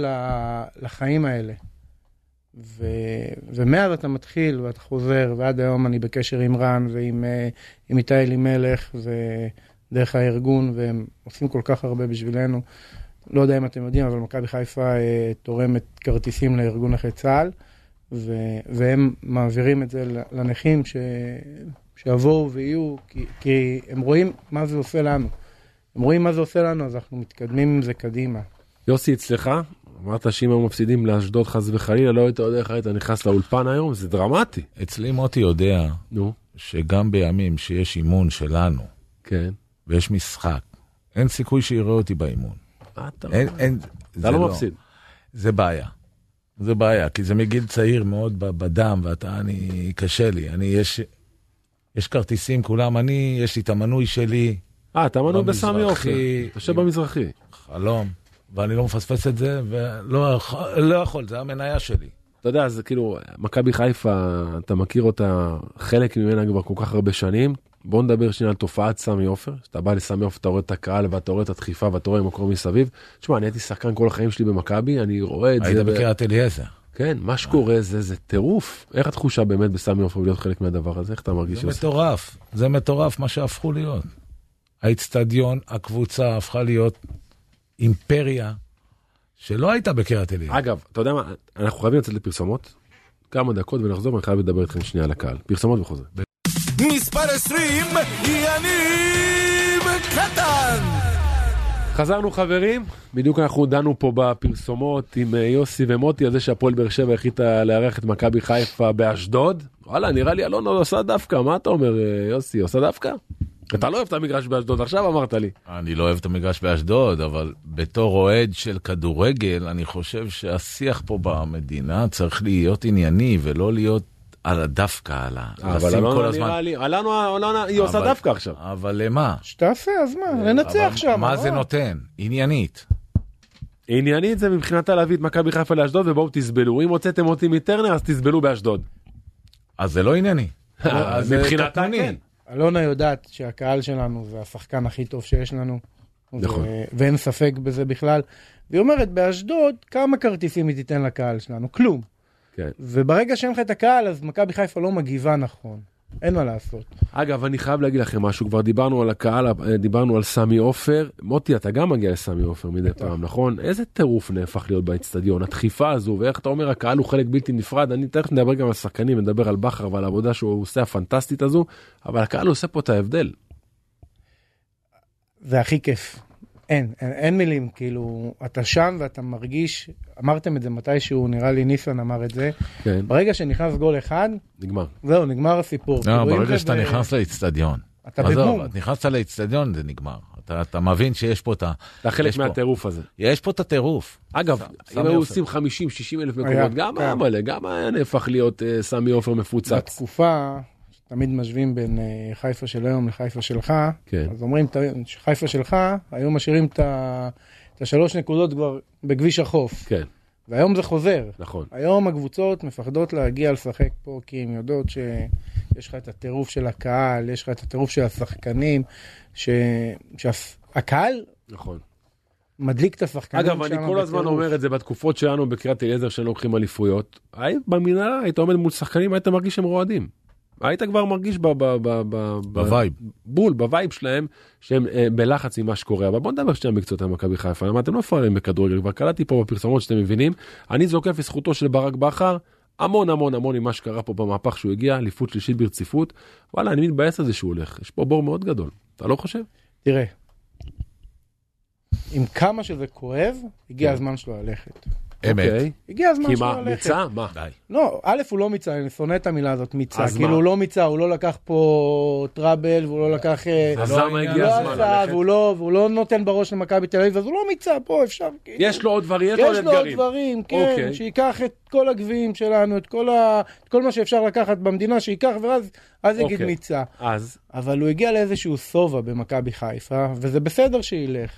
לחיים האלה. ו... ומאז אתה מתחיל ואתה חוזר, ועד היום אני בקשר עם רן ועם אה, עם איתי אלימלך ודרך הארגון, והם עושים כל כך הרבה בשבילנו. לא יודע אם אתם יודעים, אבל מכבי חיפה אה, תורמת כרטיסים לארגון נכי צה"ל, ו... והם מעבירים את זה לנכים ש... שיבואו ויהיו, כי... כי הם רואים מה זה עושה לנו. הם רואים מה זה עושה לנו, אז אנחנו מתקדמים עם זה קדימה. יוסי, אצלך, אמרת שאם היו מפסידים לאשדוד חס וחלילה, לא היית יודע איך היית נכנס לאולפן היום, זה דרמטי. אצלי מוטי יודע נו, שגם בימים שיש אימון שלנו כן. ויש משחק, אין סיכוי שיראה אותי באימון. מה אתה אין, אומר? אין, אתה זה לא מפסיד. זה בעיה. זה בעיה, כי זה מגיל צעיר מאוד בדם, ואתה, אני, קשה לי. אני, יש, יש כרטיסים, כולם, אני, יש לי את המנוי שלי, אה, אתה מנוי בסמי עופר. אתה יושב במזרחי. חלום, ואני לא מפספס את זה, ולא לא יכול, זה המניה שלי. אתה יודע, זה כאילו, מכבי חיפה, אתה מכיר אותה, חלק ממנה כבר כל כך הרבה שנים. בוא נדבר שנייה על תופעת סמי עופר. כשאתה בא לסמי עופר, אתה רואה את הקהל ואתה רואה את הדחיפה ואתה רואה מקום מסביב. תשמע, אני הייתי שחקן כל החיים שלי במכבי, אני רואה את היית זה. ו- בקריית אליעזר. כן, מה שקורה זה, זה טירוף. איך התחושה באמת בסמי עופר להיות חלק מהדבר הזה? איך אתה מרגיש? זה? מטורף, זה מטורף מה שהפכו להיות. האיצטדיון, הקבוצה הפכה להיות אימפריה שלא הייתה בקריית אליעזר. אגב, אתה יודע מה, אנחנו חייבים לצאת לפרסומות, כמה דקות ונחזור, ואני חייב לדבר איתכם שנייה על הקהל. פרסומות וחוזר. מספר 20, יניב קטן! חזרנו חברים, בדיוק אנחנו דנו פה בפרסומות עם אה, יוסי ומוטי על זה שהפועל באר שבע החליטה לארח את מכבי חיפה באשדוד. וואלה, נראה לי אלונה עושה דווקא, מה אתה אומר אה, יוסי, עושה דווקא? אתה לא אוהב את המגרש באשדוד, עכשיו אמרת לי. אני לא אוהב את המגרש באשדוד, אבל בתור אוהד של כדורגל, אני חושב שהשיח פה במדינה צריך להיות ענייני ולא להיות על הדווקא, על ה... אבל אלונה הזמן- נראה לי, אלונה, אלונה, היא עושה דווקא עכשיו. אבל למה? שתעשה, אז מה, לנצח אבל שם. מה לא? זה נותן? עניינית. עניינית זה מבחינתה להביא את מכבי חיפה לאשדוד ובואו תסבלו. אם הוצאתם אותי מטרנר אז תסבלו באשדוד. אז זה לא ענייני. אז זה מבחינתה. כן. אלונה יודעת שהקהל שלנו זה השחקן הכי טוב שיש לנו. נכון. ו- ואין ספק בזה בכלל. והיא אומרת, באשדוד, כמה כרטיסים היא תיתן לקהל שלנו? כלום. כן. וברגע שאין לך את הקהל, אז מכבי חיפה לא מגיבה נכון. אין מה לעשות. אגב, אני חייב להגיד לכם משהו, כבר דיברנו על הקהל, אה, דיברנו על סמי עופר. מוטי, אתה גם מגיע לסמי עופר מדי פעם, נכון? איזה טירוף נהפך להיות באצטדיון, הדחיפה הזו, ואיך אתה אומר, הקהל הוא חלק בלתי נפרד. אני תכף נדבר גם על שחקנים, נדבר על בכר ועל העבודה שהוא עושה הפנטסטית הזו, אבל הקהל עושה פה את ההבדל. זה הכי כיף. אין, אין, אין מילים, כאילו, אתה שם ואתה מרגיש, אמרתם את זה מתישהו, נראה לי ניסן אמר את זה, כן, ברגע שנכנס גול אחד, נגמר. זהו, נגמר הסיפור. לא, כאילו, ברגע שאתה ב- נכנס לאיצטדיון. אתה עזוב, בבום. את נכנסת לאיצטדיון זה נגמר. אתה אתה מבין שיש פה את ה... אתה חלק מהטירוף הזה. יש פה את הטירוף. אגב, אם היו. עושים 50, 60 אלף היה, מקומות, גם כן. היה מלא, גם היה נהפך להיות אה, סמי עופר מפוצץ. בתקופה, תמיד משווים בין אה, חיפה של היום לחיפה שלך, כן. אז אומרים, חיפה שלך, היו משאירים את ה- את השלוש נקודות כבר בכביש החוף, כן, והיום זה חוזר. נכון. היום הקבוצות מפחדות להגיע לשחק פה, כי הן יודעות שיש לך את הטירוף של הקהל, יש לך את הטירוף של השחקנים, שהקהל נכון. מדליק את השחקנים אגב, אני כל הזמן בטירוף. אומר את זה בתקופות שלנו בקריית אליעזר שלא לוקחים אליפויות. היית במנהרה, היית עומד מול שחקנים, היית מרגיש שהם רועדים. היית כבר מרגיש ב- ב- ב- ב- ב- ב vibe. בול, ב vibe שלהם, שהם אה, בלחץ ממה שקורה. אבל בוא נדבר שנייה מקצות על מכבי חיפה. למה אתם לא פראיירים בכדורגל? כבר קלטתי פה בפרסומות שאתם מבינים. אני זוקף לזכותו של ברק בכר המון המון המון ממה שקרה פה במהפך שהוא הגיע, אליפות שלישית ברציפות. וואלה, אני מתבאס על זה שהוא הולך. יש פה בור מאוד גדול. אתה לא חושב? תראה, עם כמה שזה כואב, הגיע. הזמן שלו ללכת. אמת. אוקיי. הגיע הזמן כי שלו מה, ללכת. מיצה? מה? די. לא, א', הוא לא מיצה, אני שונא את המילה הזאת, מיצה. אז כאילו, מה? הוא לא מיצה, הוא לא לקח פה treble, והוא לא לקח... אה, אז לא למה העניין הגיע לא הזמן עשה, ללכת? והוא לא, והוא לא נותן בראש למכבי תל אביב, אז הוא לא מיצה, פה אפשר, כאילו. יש לו עוד דברים, יש לו עוד יש לו עוד אתגרים. דברים, כן, אוקיי. שייקח את כל הגביעים שלנו, את כל, ה... את כל מה שאפשר לקחת במדינה, שייקח, ואז אז יגיד אוקיי. מיצה. אז, אבל הוא הגיע לאיזשהו שובע במכבי חיפה, וזה בסדר שילך,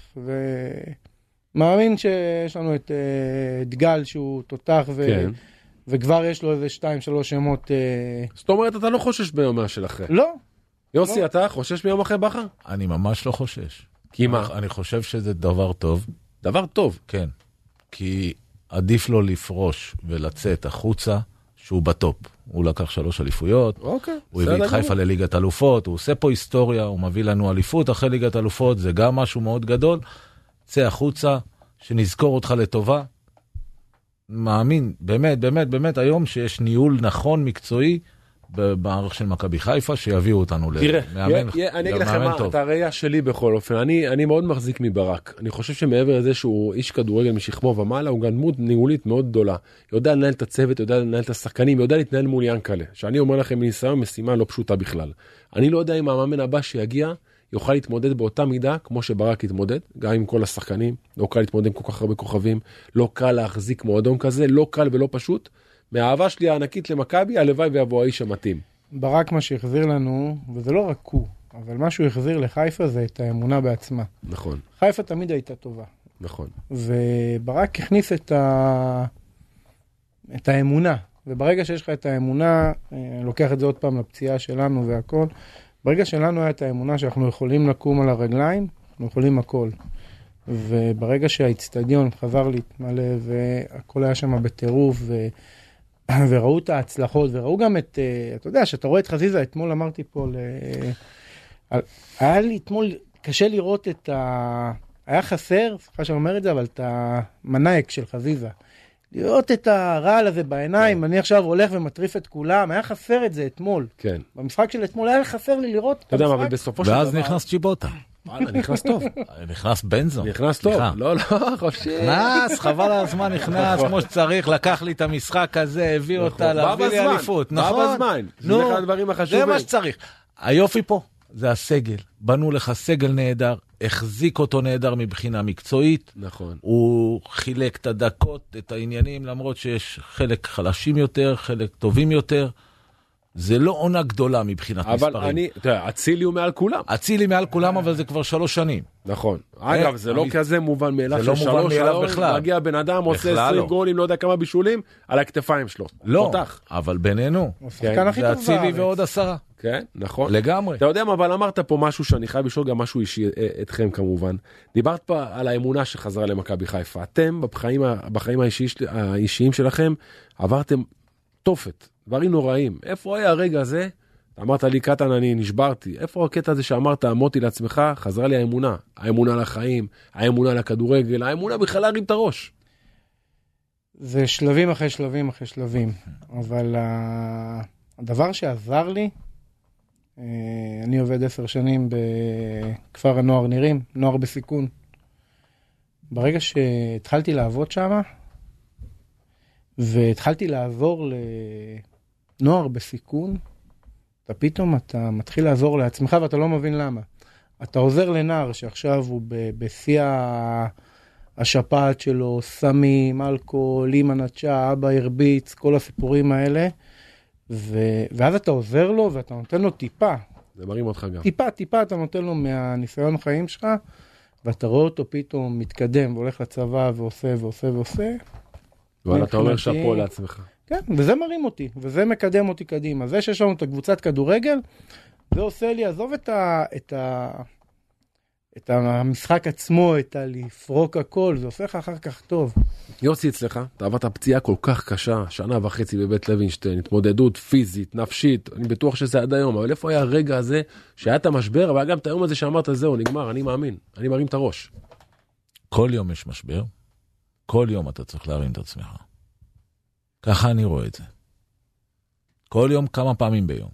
ומאמין שיש לנו את, אה, את גל שהוא תותח, ו... כן. וכבר יש לו איזה שתיים, שלוש שמות, אה, זאת אומרת, אתה לא חושש ביומה של אחרי. לא, יוסי, לא. אתה חושש ביום אחרי בכר? אני ממש לא חושש. כי מה? אני חושב שזה דבר טוב, דבר טוב. כן. כי עדיף לו לפרוש ולצאת החוצה, שהוא בטופ. הוא לקח שלוש אליפויות, אוקיי, הוא הביא את חיפה. לליגת אלופות, הוא עושה פה היסטוריה, הוא מביא לנו אליפות אחרי ליגת אלופות, זה גם משהו מאוד גדול. צא החוצה, שנזכור אותך לטובה. מאמין, באמת, באמת, באמת, היום שיש ניהול נכון, מקצועי, במערך של מכבי חיפה, שיביאו אותנו תראה, למאמן יה- יה- אני אגיד לכם מה, טוב. את הראייה שלי בכל אופן, אני, אני מאוד מחזיק מברק. אני חושב שמעבר לזה שהוא איש כדורגל משכמו ומעלה, הוא גם דמות ניהולית מאוד גדולה. יודע לנהל את הצוות, יודע לנהל את השחקנים, יודע להתנהל מול ינקלה. שאני אומר לכם מניסיון, משימה לא פשוטה בכלל. אני לא יודע אם המאמן הבא שיגיע, יוכל להתמודד באותה מידה כמו שברק התמודד, גם עם כל השחקנים, לא קל להתמודד עם כל כך הרבה כוכבים, לא קל להחזיק מועדון כזה, לא קל ולא פשוט. מהאהבה שלי הענקית למכבי, הלוואי ויבוא האיש המתאים. ברק מה שהחזיר לנו, וזה לא רק הוא, אבל מה שהוא החזיר לחיפה זה את האמונה בעצמה. נכון, חיפה תמיד הייתה טובה. נכון. וברק הכניס את, ה... את האמונה, וברגע שיש לך את האמונה, אה, אני לוקח את זה עוד פעם לפציעה שלנו והכל, ברגע שלנו את האמונה שאנחנו יכולים לקום על הרגליים, אנחנו יכולים הכל. וברגע שהאיצטדיון חזר להתמלא והכל היה שם בטירוף, ו... וראו את ההצלחות, וראו גם את, אה, אתה יודע, שאתה רואה את חזיזה, אתמול אמרתי פה, ל... היה לי אתמול קשה לראות את ה... היה חסר, סליחה שאני אומר את זה, אבל את המנאייק של חזיזה. לראות את הרעל הזה בעיניים, אני עכשיו הולך ומטריף את כולם, היה חסר את זה אתמול. כן. במשחק של אתמול היה חסר לי לראות את אתה יודע מה, המשחק. אבל בסופו של דבר... ואז נכנס צ'יבוטה. וואלה, נכנס טוב. נכנס בנזו. נכנס טוב. לא, לא, חופשי. נכנס, חבל על הזמן, נכנס כמו שצריך, לקח לי את המשחק הזה, הביא אותה, נכון. בא להביא לי אליפות. בא נכון. בזמן. זה נו, אחד הדברים זה החשובים. מה שצריך. היופי פה זה הסגל. בנו לך סגל נהדר, החזיק אותו נהדר מבחינה מקצועית. נכון. הוא חילק את הדקות, את העניינים, למרות שיש חלק חלשים יותר, חלק טובים יותר. זה לא עונה גדולה מבחינת אבל מספרים. אני, אתה יודע, אצילי הוא מעל כולם. אצילי מעל כולם, אבל זה כבר שלוש שנים. נכון. אגב, זה לא כזה מובן מאליו. זה לא מובן מאליו בכלל. מגיע בן אדם, עושה 20 לא. גולים, לא יודע כמה בישולים, על הכתפיים שלו. לא, פותח. אבל בינינו, הוא השחקן הכי זה טוב אצילי בארץ. ועוד עשרה. כן, נכון. לגמרי. אתה יודע מה, אבל אמרת פה משהו שאני חייב לשאול גם משהו אישי אה, אתכם כמובן. דיברת פה על האמונה שחזרה למכבי חיפה. אתם בחיים, בחיים האישי, האישיים שלכם עברתם תופת, דברים נוראים. איפה היה הרגע הזה? אמרת לי קטן אני נשברתי. איפה הקטע הזה שאמרת מוטי לעצמך? חזרה לי האמונה. האמונה לחיים, האמונה לכדורגל, האמונה בכלל להרים את הראש. זה שלבים אחרי שלבים אחרי שלבים, אבל ה- הדבר שעזר לי, אה, אני עובד עשר שנים בכפר הנוער נירים, נוער בסיכון. ברגע שהתחלתי לעבוד שם, והתחלתי לעזור לנוער בסיכון, אתה פתאום אתה מתחיל לעזור לעצמך ואתה לא מבין למה. אתה עוזר לנער שעכשיו הוא בשיא השפעת שלו, סמים, אלכוהול, אימא נטשה, אבא הרביץ, כל הסיפורים האלה. ו... ואז אתה עוזר לו ואתה נותן לו טיפה, זה מרים אותך גם. טיפה, טיפה אתה נותן לו מהניסיון חיים שלך, ואתה רואה אותו פתאום מתקדם והולך לצבא ועושה ועושה ועושה. וואלה, אתה אומר שאפו לעצמך. כן, וזה מרים אותי, וזה מקדם אותי קדימה. זה שיש לנו את הקבוצת כדורגל, זה עושה לי, עזוב את, ה, את, ה, את המשחק עצמו, את הלפרוק הכל, זה עושה לך אחר כך טוב. יוסי אצלך, אתה עברת פציעה כל כך קשה, שנה וחצי בבית לוינשטיין, התמודדות פיזית, נפשית, אני בטוח שזה עד היום, אבל איפה היה הרגע הזה שהיה את המשבר, אבל גם את היום הזה שאמרת זהו, נגמר, אני מאמין, אני מרים את הראש. כל יום יש משבר, כל יום אתה צריך להרים את עצמך. ככה אני רואה את זה. כל יום כמה פעמים ביום.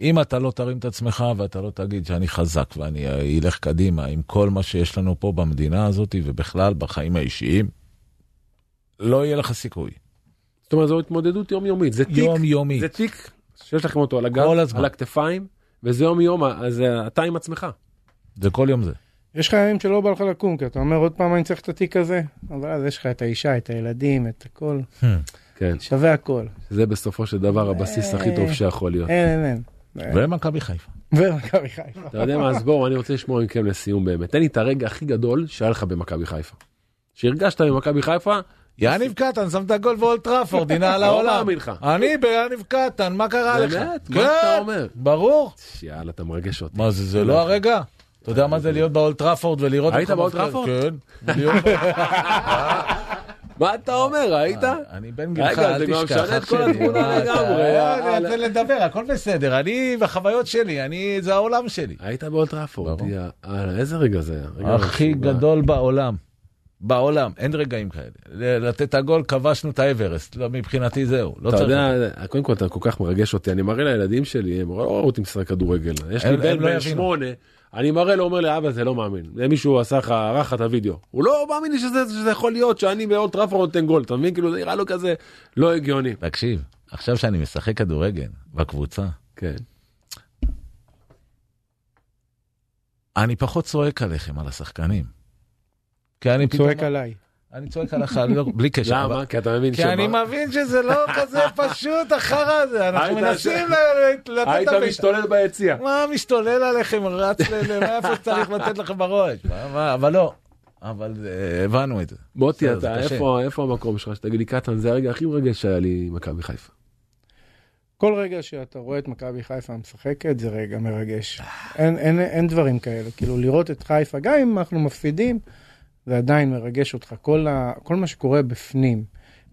אם אתה לא תרים את עצמך ואתה לא תגיד שאני חזק ואני אלך קדימה עם כל מה שיש לנו פה במדינה הזאת ובכלל בחיים האישיים, לא יהיה לך סיכוי. זאת אומרת, זו התמודדות יומיומית, זה תיק, יומיומית. זה תיק שיש לכם אותו על הגב. על הכתפיים, וזה יום יום, אז אה, אתה עם עצמך. זה כל יום זה. יש לך ימים שלא בא לך לקום, כי אתה אומר עוד פעם אני צריך את התיק הזה, אבל אז יש לך את האישה, את הילדים, את הכל, כן, שווה הכל. זה בסופו של דבר הבסיס הכי טוב שיכול להיות. אין, אין, אין. ומכבי חיפה. ומכבי חיפה. אתה יודע מה, אז בואו, אני רוצה לשמוע מכם לסיום באמת. תן לי את הרגע הכי גדול שהיה לך במכבי חיפה. שהרגשת במכבי חיפה, יניב קטן שם את הגול באולד טראפורד, הנה על לא העולם. מאמין לך. אני ביניב קטן, מה קרה לך? באמת? מה כן, אתה אומר? ברור. יאללה, אתה מרגש אותי. מה זה, זה לא הרגע? אתה יודע מה זה להיות באולד טראפורד ולראות... היית באולד טראפורד? כן. מה אתה אומר, היית? אני בן גילך, רגע, זה אל תשכח. משנה את כל. התמונה לגמרי, אה, יאללה. תן לדבר, הכל בסדר. אני בחוויות שלי, אני, זה העולם שלי. היית באולטראפורד, איזה רגע זה? רגע הכי. גדול בעולם. בעולם, אין רגעים כאלה. לתת את הגול, כבשנו את האברסט. לא, מבחינתי זהו. לא אתה. יודע, קודם כל אתה כל כך מרגש אותי, אני מראה לילדים שלי, הם לא ראו אותי משחק כדורגל. יש לי בן לא בן. שמונה, אני מראה לו, אומר לי, אבא זה לא מאמין. זה מישהו עשה לך, ערך את הוידאו. הוא לא מאמין לי שזה שזה יכול להיות שאני באולט טראפורד נותן גול, אתה מבין? כאילו זה נראה לו כזה לא הגיוני. תקשיב, עכשיו שאני משחק כדורגל בקבוצה, כן. אני פחות צועק עליכם, על השחקנים. כי אני צועק פתאום- עליי. אני צועק עליך, לא- בלי קשר. למה? כי אתה מבין כי אני מבין שזה לא כזה פשוט, החרא הזה, אנחנו מנסים ל- לתת היית משתולל ביציע. מה משתולל עליכם, רץ ל- ל- מאיפה שצריך לתת לכם בראש, אבל לא, אבל אה, הבנו את זה. מוטי, אתה. איפה איפה המקום שלך? שתגיד לי, קטן, זה הרגע הכי מרגש שהיה לי עם מכבי חיפה. כל רגע שאתה רואה את מכבי חיפה משחקת זה רגע מרגש. אין, אין, אין דברים כאלה. כאילו לראות את חיפה, גם אם אנחנו מפסידים, זה עדיין מרגש אותך. כל, ה, כל מה שקורה בפנים.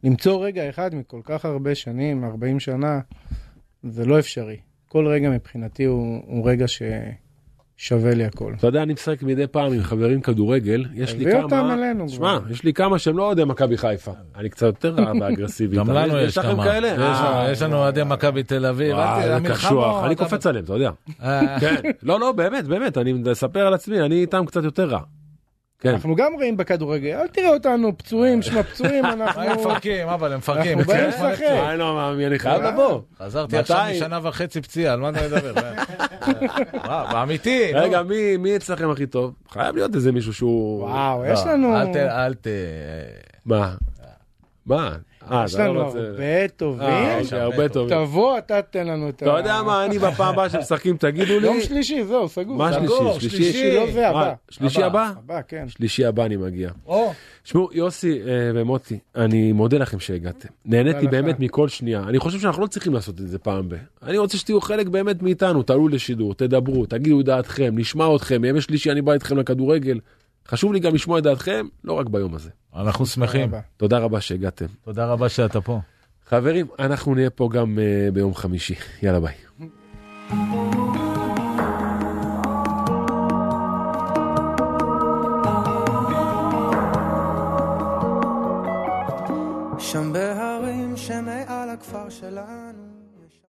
למצוא רגע אחד מכל כך הרבה שנים, 40 שנה, זה לא אפשרי. כל רגע מבחינתי הוא, הוא רגע ששווה לי הכל. אתה יודע, אני משחק מדי פעם עם חברים כדורגל, יש לי תביא כמה... אותם אלינו שמע. יש לי כמה שהם לא אוהדי מכבי חיפה. אני קצת יותר רע ואגרסיבי. גם לנו מבין? יש לכם כמה, כאלה? יש אה, לנו- יש לנו אוהדי מכבי תל אביב, וואי, זה קשוח, אני קופץ עליהם, אתה יודע. כן. לא, לא, באמת, באמת, אני מספר על עצמי, אני איתם קצת יותר רע. כן. אנחנו גם רעים בכדורגל, אל תראה אותנו פצועים, שמע פצועים, אנחנו... הם מפרקים, אבל הם מפרקים. אנחנו באים לשחק. אני לא מאמין, אני חייב לבוא. חזרתי עכשיו? משנה וחצי פציעה, על מה אתה מדבר? מה, באמיתי. לא. רגע, מי- מי אצלכם הכי טוב? חייב להיות איזה מישהו שהוא... וואו, לא, יש לנו... אל ת... אל ת... מה? מה? אה, יש לא לנו הרבה אה, טובים. אוקיי, הרבה טובים. תבוא, אתה תן לנו את ה... אתה יודע מה, אני בפעם הבאה שמשחקים, תגידו לי. יום שלישי, זהו, סגור. מה שלישי? שלישי. לא זה מה, הבא. שלישי הבא? הבא, כן. שלישי הבא אני מגיע. תשמעו, יוסי אה, ומוטי, אני מודה לכם שהגעתם. נהניתי. באמת מכל שנייה. אני חושב שאנחנו לא צריכים לעשות את זה פעם ב... אני רוצה שתהיו חלק באמת מאיתנו, תעלו לשידור, תדברו, תגידו את דעתכם, נשמע אתכם, בימי שלישי אני בא איתכם לכדורגל. חשוב לי גם לשמוע את דעתכם, לא רק ביום הזה. אנחנו שמחים. תודה רבה שהגעתם. תודה רבה שאתה פה. חברים, אנחנו נהיה פה גם uh, ביום חמישי. יאללה ביי. שם בהרים שמעל הכפר שלנו